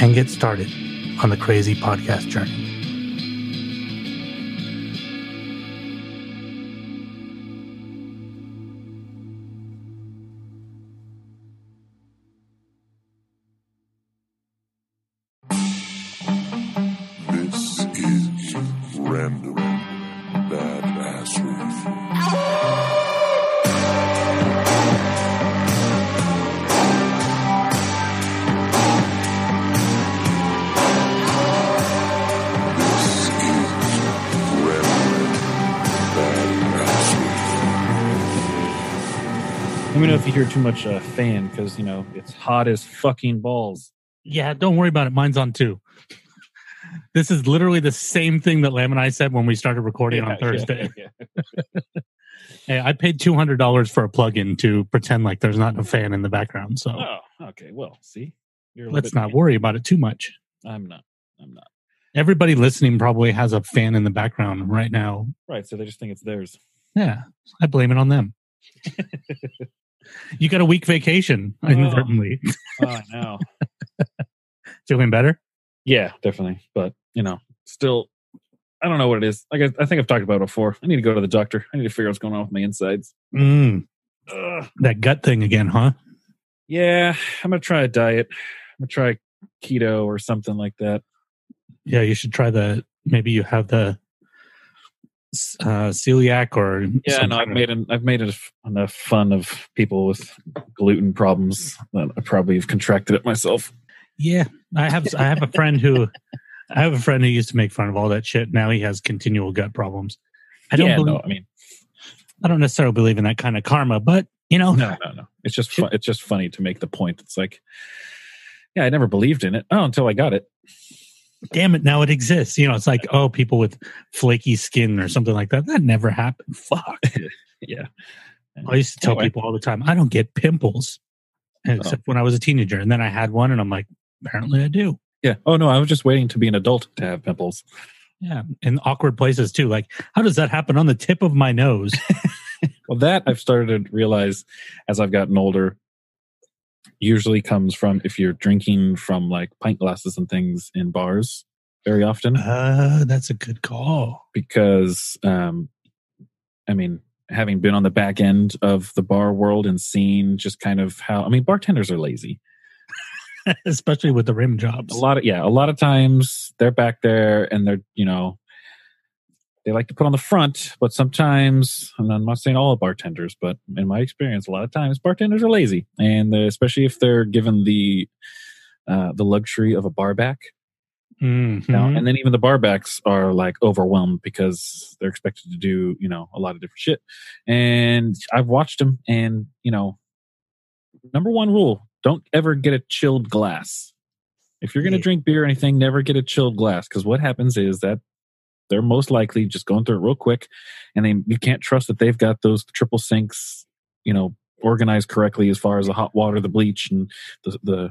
and get started on the crazy podcast journey. This is Random hear too much uh, fan because you know it's hot as fucking balls. Yeah, don't worry about it. Mine's on too. This is literally the same thing that Lam and I said when we started recording on Thursday. Yeah, yeah. Hey, I paid two hundred dollars for a plug-in to pretend like there's not a fan in the background. So Oh, okay. Well, see, You're a let's not worry about it too much. I'm not. I'm not. Everybody listening probably has a fan in the background right now. Right. So they just think it's theirs. Yeah, I blame it on them. you got a week vacation, Oh. inadvertently. Oh, I know. Feeling better? yeah, definitely. But you know, still, I don't know what it is. Like I, I think I've talked about it before. I need to go to the doctor. I need to figure out what's going on with my insides. Mm, that gut thing again, huh? Yeah, I'm gonna try a diet. I'm gonna try keto or something like that. Yeah, you should try the. Maybe you have the uh, celiac or Yeah, no, I've made an, I've made enough, enough fun of people with gluten problems that I probably have contracted it myself. Yeah, I have. I have a friend who. I have a friend who used to make fun of all that shit. Now he has continual gut problems. I don't. yeah, believe, no, I mean, I don't necessarily believe in that kind of karma, but you know, no, no, no. It's just fun, it's just funny to make the point. It's like, yeah, I never believed in it. Oh, until I got it. Damn it, now it exists. You know, it's like oh, people with flaky skin or something like that. That never happened. Fuck. Yeah. I used to tell Anyway. people all the time, I don't get pimples, oh. except when I was a teenager, and then I had one, and I'm like, apparently I do. Yeah. Oh no, I was just waiting to be an adult to have pimples. Yeah, in awkward places too. Like, how does that happen on the tip of my nose? Well, that I've started to realize as I've gotten older. Usually comes from if you're drinking from like pint glasses and things in bars very often. Uh, that's a good call. because um i mean having been on the back end of the bar world and seeing just kind of how i mean bartenders are lazy Especially with the rim jobs. a lot of yeah a lot of times they're back there and they're you know they like to put on the front but sometimes and i'm not saying all bartenders but in my experience a lot of times bartenders are lazy. And uh, especially if they're given the uh, the luxury of a bar back. Mhm. now and then even the bar backs are like overwhelmed because they're expected to do you know a lot of different shit. And i've watched them and you know number one rule don't ever get a chilled glass. If you're going to drink beer or anything never get a chilled glass because what happens is that they're most likely just going through it real quick and they you can't trust that they've got those triple sinks you know organized correctly as far as the hot water the bleach and the the,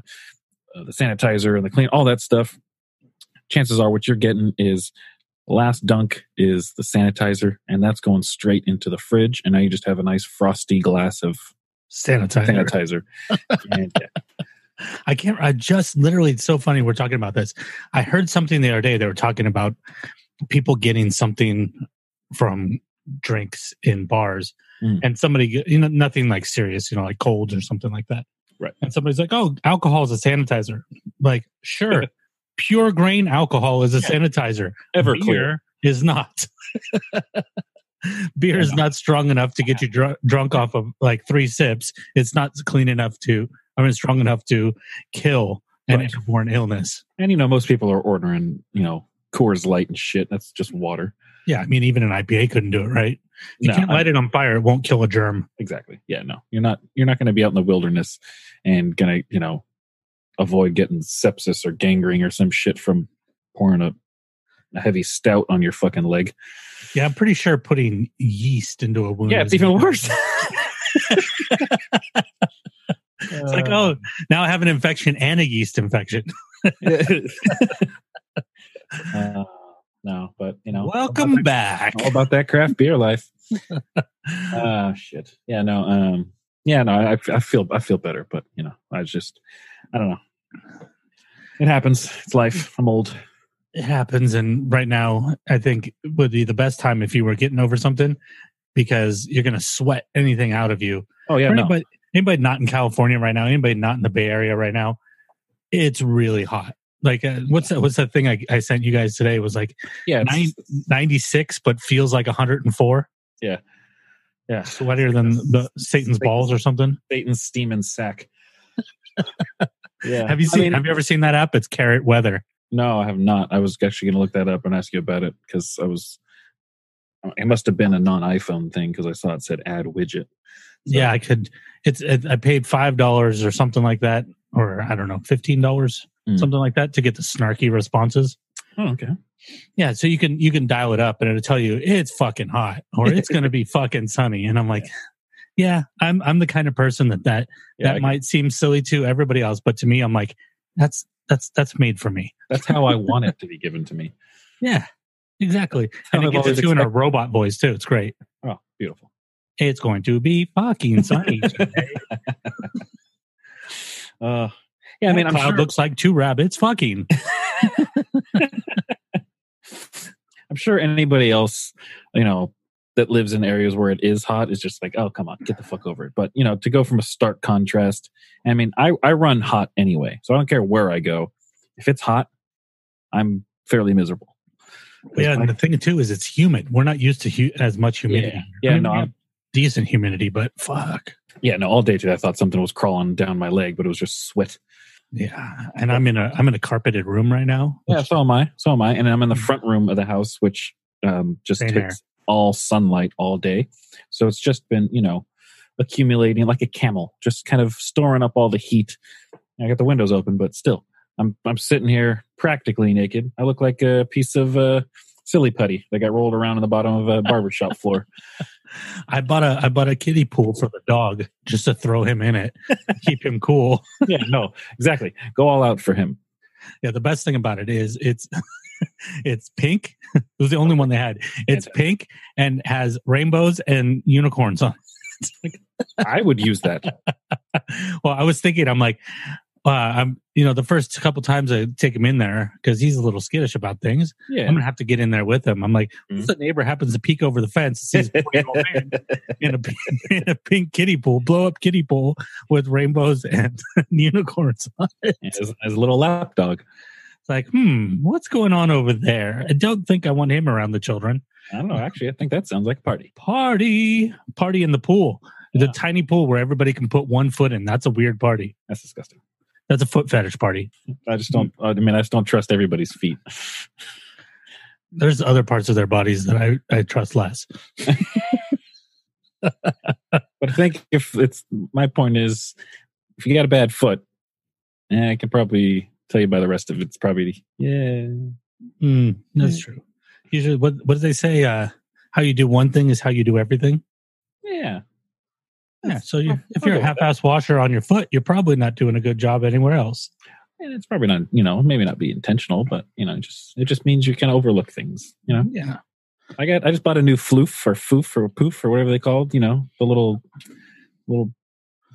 uh, the sanitizer and the clean all that stuff chances are what you're getting is last dunk is the sanitizer and that's going straight into the fridge and now you just have a nice frosty glass of sanitizer. sanitizer and, yeah. I can't. I just literally. It's so funny. We're talking about this. I heard something the other day. They were talking about people getting something from drinks in bars, Mm. and somebody, you know, nothing like serious, you know, like colds or something like that. Right. And somebody's like, "Oh, alcohol is a sanitizer." Like, sure, pure grain alcohol is a sanitizer. Everclear is not. Beer is not strong enough to get you dr- drunk off of like three sips. It's not clean enough to, I mean, strong enough to kill an Right. airborne illness. And you know, most people are ordering, you know, Coors Light and shit. That's just mm-hmm. water. Yeah, I mean, even an IPA couldn't do it, right? You No, can't I- light it on fire; it won't kill a germ. exactly. Yeah, no, you're not. You're not going to be out in the wilderness and gonna, you know, avoid getting sepsis or gangrene or some shit from pouring a, a heavy stout on your fucking leg. Yeah, I'm pretty sure putting yeast into a wound. Yeah, it's even worse. It's like, oh, now I have an infection and a yeast infection. uh, no, but you know, Welcome back. all about that craft beer life. Ah, shit. Yeah, no. Um, yeah, no. I, I feel I feel better, but you know, I just I don't know. It happens. It's life. I'm old. it happens, and right now, I think would be the best time if you were getting over something because you're going to sweat anything out of you. Oh yeah, no. anybody, anybody not in California right now, anybody not in the Bay Area right now, it's really hot. Like, uh, what's that? What's that thing I, I sent you guys today? It was like Yeah, it's- nine, 96, but feels like 104. yeah. Yeah. Sweatier than the Satan's balls or something. Satan's steaming sack. yeah. Have you I seen? mean, have you ever seen that app? It's Carrot Weather. no, I have not. I was actually going to look that up and ask you about it because I was. It must have been a non-iPhone thing because I saw it said "add widget." So- Yeah, I could. It's. It, I paid five dollars or something like that, or I don't know, fifteen dollars, Mm. something like that, to get the snarky responses. Oh, okay. Yeah, so you can you can dial it up and it'll tell you it's fucking hot or it's going to be fucking sunny, and I'm like, yeah, I'm I'm the kind of person that that Yeah, that might seem silly to everybody else, but to me, I'm like, that's that's that's made for me. that's how I want it to be given to me. Yeah, exactly. And I've it gets it to you in a robot voice too. It's great. Oh, beautiful. It's going to be fucking sunny. today. Uh, yeah, I mean, I'm cloud sure, looks like two rabbits fucking. I'm sure anybody else, you know, that lives in areas where it is hot is just like, oh, come on, get the fuck over it. But you know, to go from a stark contrast, I mean, I I run hot anyway, so I don't care where I go. If it's hot, I'm fairly miserable. Yeah, and the thing too is it's humid. We're not used to hu- as much humidity. Yeah, yeah, I mean, no, we have I'm- decent humidity, but fuck. Yeah, no, all day today I thought something was crawling down my leg, but it was just sweat. Yeah, and I'm in a I'm in a carpeted room right now. Yeah, so am I. So am I. And I'm in the front room of the house, which um, just Same takes all sunlight all day. So it's just been, you know, accumulating like a camel, just kind of storing up all the heat. I got the windows open, but still, I'm I'm sitting here practically naked. I look like a piece of uh, silly putty that got rolled around in the bottom of a barbershop floor. I bought a I bought a kiddie pool for the dog just to throw him in it, keep him cool. yeah, no, exactly. Go all out for him. Yeah, the best thing about it is it's it's pink. It was the only one they had. It's pink and has rainbows and unicorns on. It. I would use that. well, I was thinking, I'm like, uh, I'm, you know, the first couple times I take him in there because he's a little skittish about things. Yeah. I'm gonna have to get in there with him. I'm like, Mhm. if the neighbor happens to peek over the fence and sees a man in a pink, in a pink kiddie pool, blow up kiddie pool with rainbows and unicorns. on it. as, as a little lap dog. It's like, hmm, what's going on over there? I don't think I want him around the children. I don't know. Actually, I think that sounds like a party. Party, party in the pool, the tiny pool where everybody can put one foot in. That's a weird party. That's disgusting. That's a foot fetish party. I just don't. I mean, I just don't trust everybody's feet. There's other parts of their bodies that I, I trust less. But I think if it's my point is, if you got a bad foot, eh, I can probably tell you by the rest of it. It's probably yeah. Mm, that's true. Usually, what what do they say? Uh, how you do one thing is how you do everything. Yeah, Yeah. So you, if you're a half-ass washer on your foot, you're probably not doing a good job anywhere else. and it's probably not. You know, maybe not be intentional, but you know, just it just means you can overlook things. You know, Yeah. I got. I just bought a new floof or foof or poof or whatever they called. You know, the little little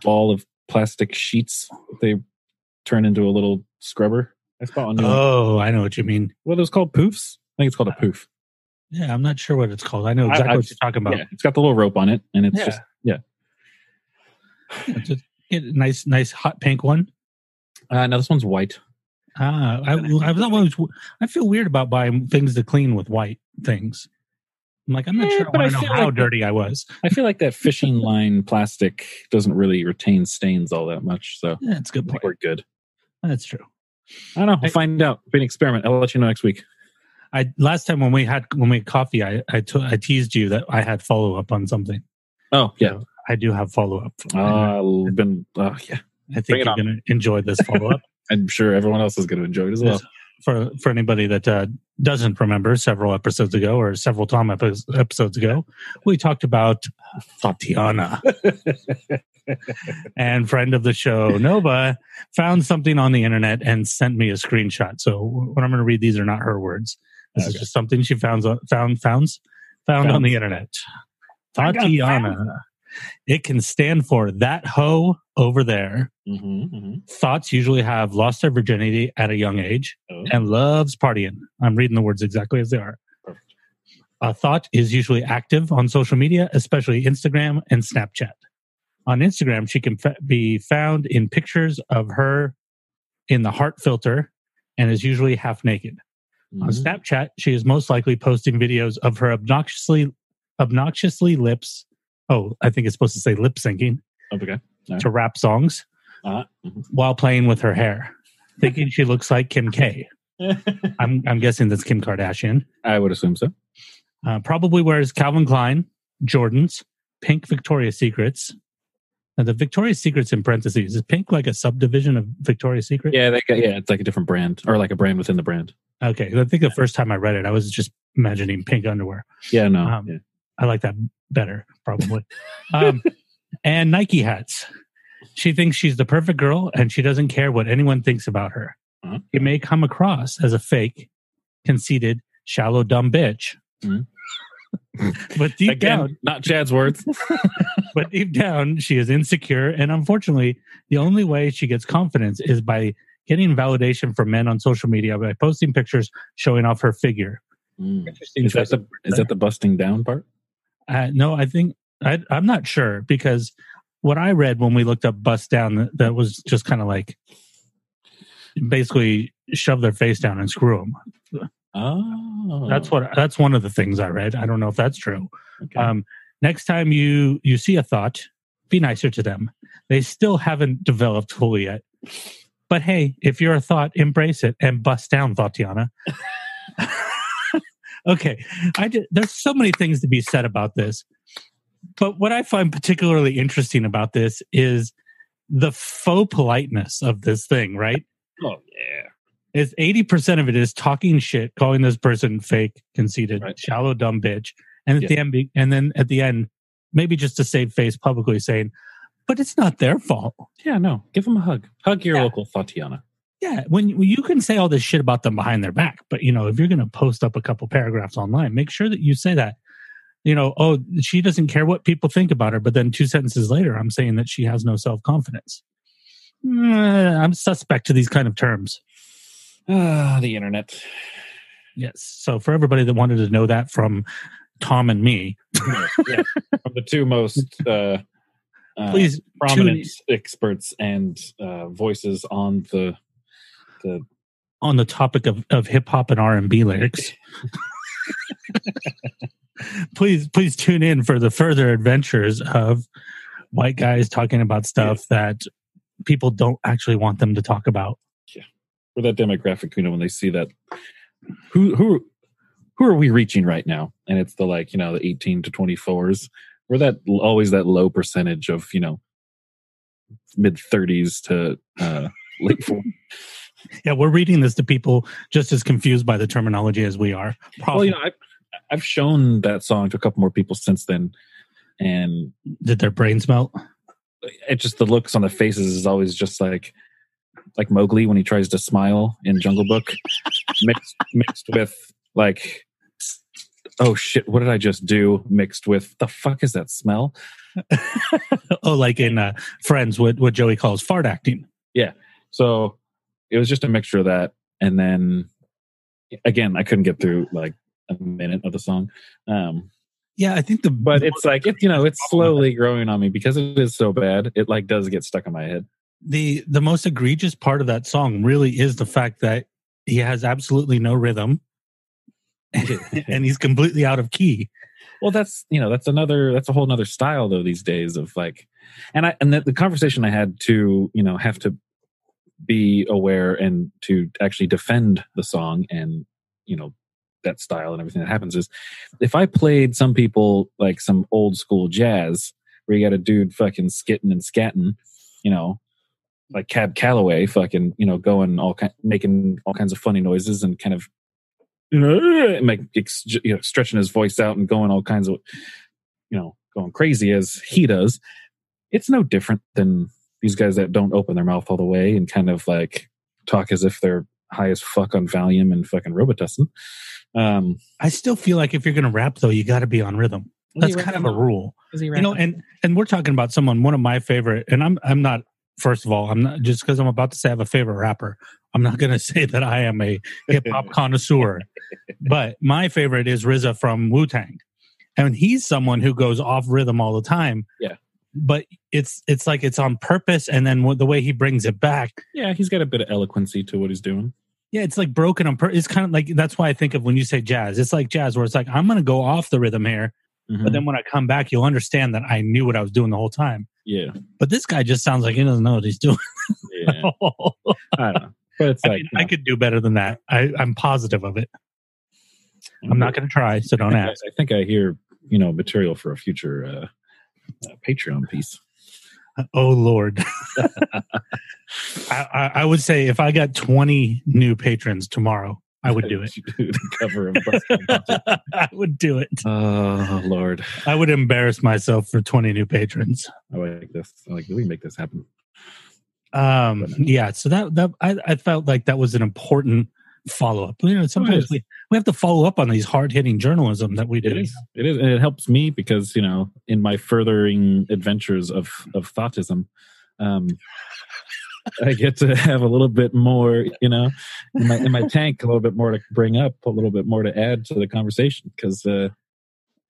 ball of plastic sheets that they turn into a little scrubber. I just bought one. Oh, I know what you mean. Well, are those called? Poofs? I think it's called a uh, poof. Yeah, I'm not sure what it's called. I know exactly I what you're talking about. Yeah, it's got the little rope on it, and it's Yeah. just yeah. Just get a nice, nice hot pink one. Uh, no, this one's white. Ah, I, I was always. I feel weird about buying things to clean with white things. I'm like, I'm not Eh, sure I but I want to know how like- dirty I was. I feel like that fishing line plastic doesn't really retain stains all that much. So Yeah, That's a good point. we're good. That's true. I don't know. We'll find out. Be an experiment. I'll let you know next week. I last time when we had when we had coffee, I I I teased you that I had follow up on something. Oh yeah. I do have follow up. Uh, been. Uh, yeah. I think you're going to enjoy this follow up. I'm sure everyone else is going to enjoy it as well. for for anybody that uh, doesn't remember, several episodes ago or several Tom epi- episodes ago, we talked about Tatiana. and friend of the show Nova found something on the internet and sent me a screenshot. So what I'm going to read these are not her words. This is just something she found found found found on the internet. Tatiana. It can stand for that hoe over there. Mm-hmm, mm-hmm. Thoughts usually have lost their virginity at a young age Oh. and loves partying. I'm reading the words exactly as they are. Perfect. A thought is usually active on social media, especially Instagram and Snapchat. On Instagram, she can fa- be found in pictures of her in the heart filter and is usually half naked. On Mhm. Snapchat, she is most likely posting videos of her obnoxiously obnoxiously lips. Oh, I think it's supposed to say lip syncing Okay. to rap songs Uh, mhm. while playing with her hair, thinking she looks like Kim K. I'm I'm guessing that's Kim Kardashian. I would assume so. Uh, probably wears Calvin Klein, Jordans, pink Victoria's Secrets. Now the Victoria's Secrets in parentheses is pink like a subdivision of Victoria's Secret. Yeah, they got, yeah, it's like a different brand or like a brand within the brand. Okay, I think the first time I read it, I was just imagining pink underwear. Yeah, no. Um, yeah. I like that better, probably. um, and Nike hats. She thinks she's the perfect girl, and she doesn't care what anyone thinks about her. Uh-huh. It may come across as a fake, conceited, shallow, dumb bitch. Mhm. but deep Again, down, not Chad's words. but deep down, she is insecure, and unfortunately, the only way she gets confidence is by getting validation from men on social media by posting pictures showing off her figure. Mm. Interesting Is that the is that the busting down part? Uh, no, I think I, I'm not sure because what I read when we looked up bust down, that, that was just kind of like basically shove their face down and screw them. Oh, That's what that's one of the things I read. I don't know if that's true. Okay. Um, next time you you see a thought, be nicer to them. They still haven't developed fully yet. But hey, if you're a thought, embrace it and bust down, Tatiana. okay, I there's so many things to be said about this, but what I find particularly interesting about this is the faux politeness of this thing. Right? oh yeah. is 80% of it is talking shit, calling this person fake, conceited, Right. shallow, dumb bitch. And at Yeah. the end, and then at the end, maybe just to save face publicly saying, but it's not their fault. Yeah, no. Give them a hug. Hug your Yeah. local Tatiana. Yeah. When you, can say all this shit about them behind their back, but you know, if you're going to post up a couple paragraphs online, make sure that you say that, you know, oh, she doesn't care what people think about her. But then two sentences later, I'm saying that she has no self confidence. I'm suspect to these kind of terms. Ah, the internet. Yes. So for everybody that wanted to know that from Tom and me, yeah. From the two most uh, uh, please prominent experts and uh, voices on the the on the topic of, of hip hop and R and B lyrics. please, please tune in for the further adventures of white guys talking about stuff that people don't actually want them to talk about. Yeah. For that demographic, you know, when they see that who who who are we reaching right now? And it's the like, you know, the 18 to 24s. We're that always that low percentage of, you know, mid 30s to uh late 40s. Yeah, we're reading this to people just as confused by the terminology as we are. Well, Probably you know, I've I've shown that song to a couple more people since then, and did their brains melt? it just the looks on the faces is always just like like Mowgli when he tries to smile in Jungle Book, mixed mixed with like, oh shit, what did I just do? Mixed with the fuck is that smell? oh, like in uh, Friends, what what Joey calls fart acting. Yeah. So it was just a mixture of that, and then again, I couldn't get through like a minute of the song. Um, Yeah, I think the but it's like it, you know, it's slowly growing on me because it is so bad. It like does get stuck in my head. the the most egregious part of that song really is the fact that he has absolutely no rhythm and he's completely out of key. Well, that's you know that's another that's a whole another style though these days of like, and I and the, the conversation I had to you know have to be aware and to actually defend the song and you know that style and everything that happens is if I played some people like some old school jazz where you got a dude fucking skitting and scatting, you know, like Cab Calloway, fucking, you know, going all kind, making all kinds of funny noises and kind of, you know, make you know, stretching his voice out and going all kinds of, you know, going crazy as he does. It's no different than these guys that don't open their mouth all the way and kind of like talk as if they're high as fuck on Valium and fucking Robitussin. Um, I still feel like if you're going to rap though, you got to be on rhythm. That's kind of a rule. You know, and and we're talking about someone one of my favorite and I'm I'm not first of all, I'm not just because I'm about to say I have a favorite rapper. I'm not going to say that I am a hip hop connoisseur, but my favorite is RZA from Wu Tang, and he's someone who goes off rhythm all the time. Yeah. But it's it's like it's on purpose, and then the way he brings it back, yeah, he's got a bit of eloquency to what he's doing. yeah, it's like broken on. pur- It's kind of like that's why I think of when you say jazz. It's like jazz, where it's like I'm going to go off the rhythm here, Mhm. but then when I come back, you'll understand that I knew what I was doing the whole time. yeah, But this guy just sounds like he doesn't know what he's doing. yeah, I don't know, but it's I, like mean, you I could do better than that. I, I'm positive of it. I'm not going to try, so don't I ask. I, I think I hear you know material for a future uh, Patreon piece. Oh Lord, I, I, I would say if I got 20 new patrons tomorrow, I would do it. cover of I would do it. Oh Lord, I would embarrass myself for 20 new patrons. I like this. I like we make this happen. Um, yeah. So that that I, I felt like that was an important follow up. You know, sometimes we, we have to follow up on these hard hitting journalism that we do. It is. It is, and it helps me because you know, in my furthering adventures of of thoughtism, um, I get to have a little bit more, you know, in my in my tank, a little bit more to bring up, a little bit more to add to the conversation because uh,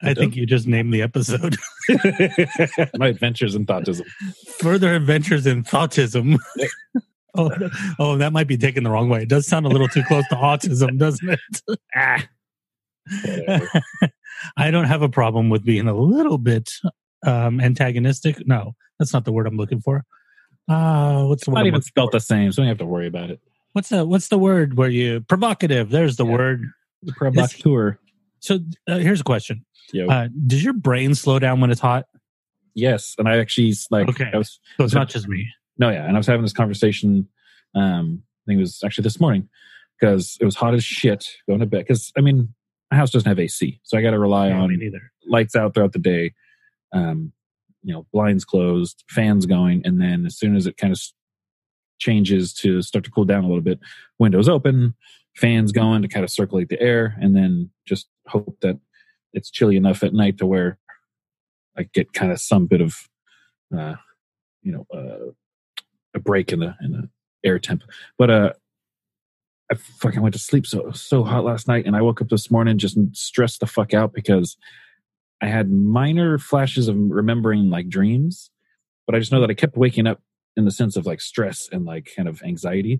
I think you just named the episode. my adventures in thoughtism. Further adventures in thoughtism. oh, oh, that might be taken the wrong way. It does sound a little too close to autism, doesn't it? Ah. I don't have a problem with being a little bit um, antagonistic. No, that's not the word I'm looking for. Uh, what's the word? not I'm even spelled for? the same, so you don't have to worry about it. What's the What's the word where you provocative? There's the Yeah. word. The provocateur. So uh, here's a question: Yo. uh, Does your brain slow down when it's hot? yes, and I actually like. Okay. Was So it's not just me. No, yeah, and I was having this conversation. Um, I think it was actually this morning because it was hot as shit going to bed. Because I mean, my house doesn't have AC, so I got to rely Yeah, on lights out throughout the day. Um, you know, blinds closed, fans going, and then as soon as it kind of changes to start to cool down a little bit, windows open, fans going to kind of circulate the air, and then just hope that it's chilly enough at night to where I get kind of some bit of, uh, you know, uh, a break in the in the air temp. But uh, I fucking went to sleep so so hot last night, and I woke up this morning just stressed the fuck out because I had minor flashes of remembering like dreams, but I just know that I kept waking up in the sense of like stress and like kind of anxiety.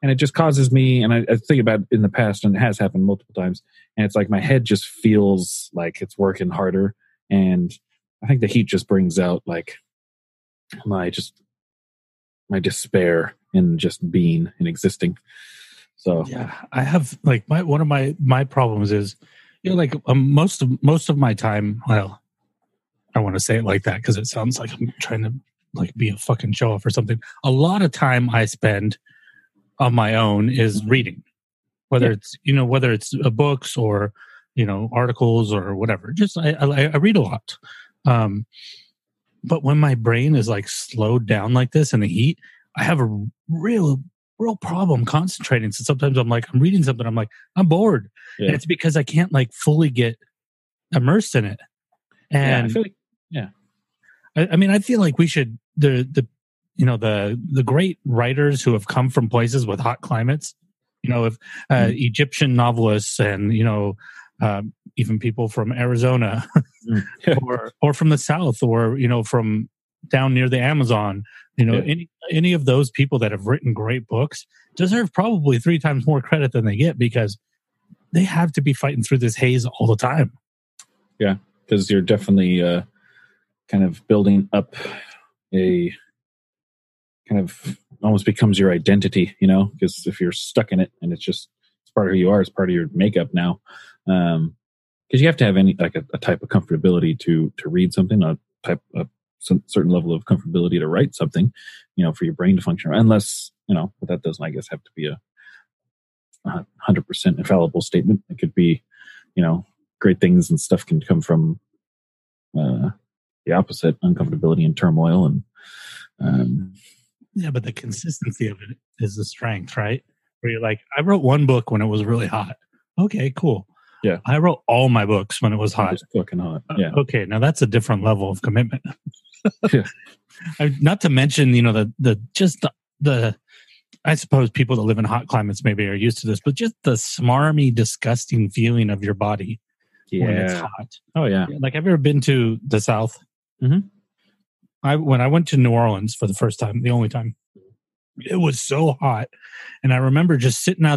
And it just causes me, and I, I think about in the past, and it has happened multiple times. And it's like my head just feels like it's working harder. And I think the heat just brings out like my just my despair in just being and existing. So Yeah, I have like my one of my my problems is you know like um, most of most of my time. Well, I want to say it like that because it sounds like I'm trying to like be a fucking show off or something. A lot of time I spend on my own is reading, whether Yeah. it's you know whether it's uh, books or you know articles or whatever. Just I I, I read a lot. Um, but when my brain is like slowed down like this in the heat, I have a real real problem concentrating. So sometimes I'm like, I'm reading something, I'm like, I'm bored. Yeah. And it's because I can't like fully get immersed in it. yeah, I And feel like I, I mean, I feel like we should the the you know the the great writers who have come from places with hot climates. You know, if uh, Mhm. Egyptian novelists and you know um, even people from Arizona mm, or or from the South or you know from down near the Amazon. You know, Yeah. any any of those people that have written great books deserve probably three times more credit than they get because they have to be fighting through this haze all the time. Yeah, because you're definitely uh, kind of building up a kind of almost becomes your identity, you know, because if you're stuck in it and it's just it's part of who you are, it's part of your makeup now. Um, because you have to have any like a, a type of comfortability to to read something, a type of some certain level of comfortability to write something, you know, for your brain to function. Unless you know, but that doesn't, I guess, have to be a hundred percent infallible statement. It could be, you know, great things and stuff can come from uh, the opposite, uncomfortability and turmoil, and um, Yeah, but the consistency of it is the strength, right? Where you're like, I wrote one book when it was really hot. Okay, cool. Yeah. I wrote all my books when it was hot. just fucking hot. Yeah, Okay, now that's a different level of commitment. Yeah. I- Not to mention, you know, the the just the, the I suppose people that live in hot climates maybe are used to this, but just the smarmy, disgusting feeling of your body when it's hot. Oh yeah, Like, have you ever been to the South? Mhm. I when I went to New Orleans for the first time, the only time, it was so hot, and I remember just sitting out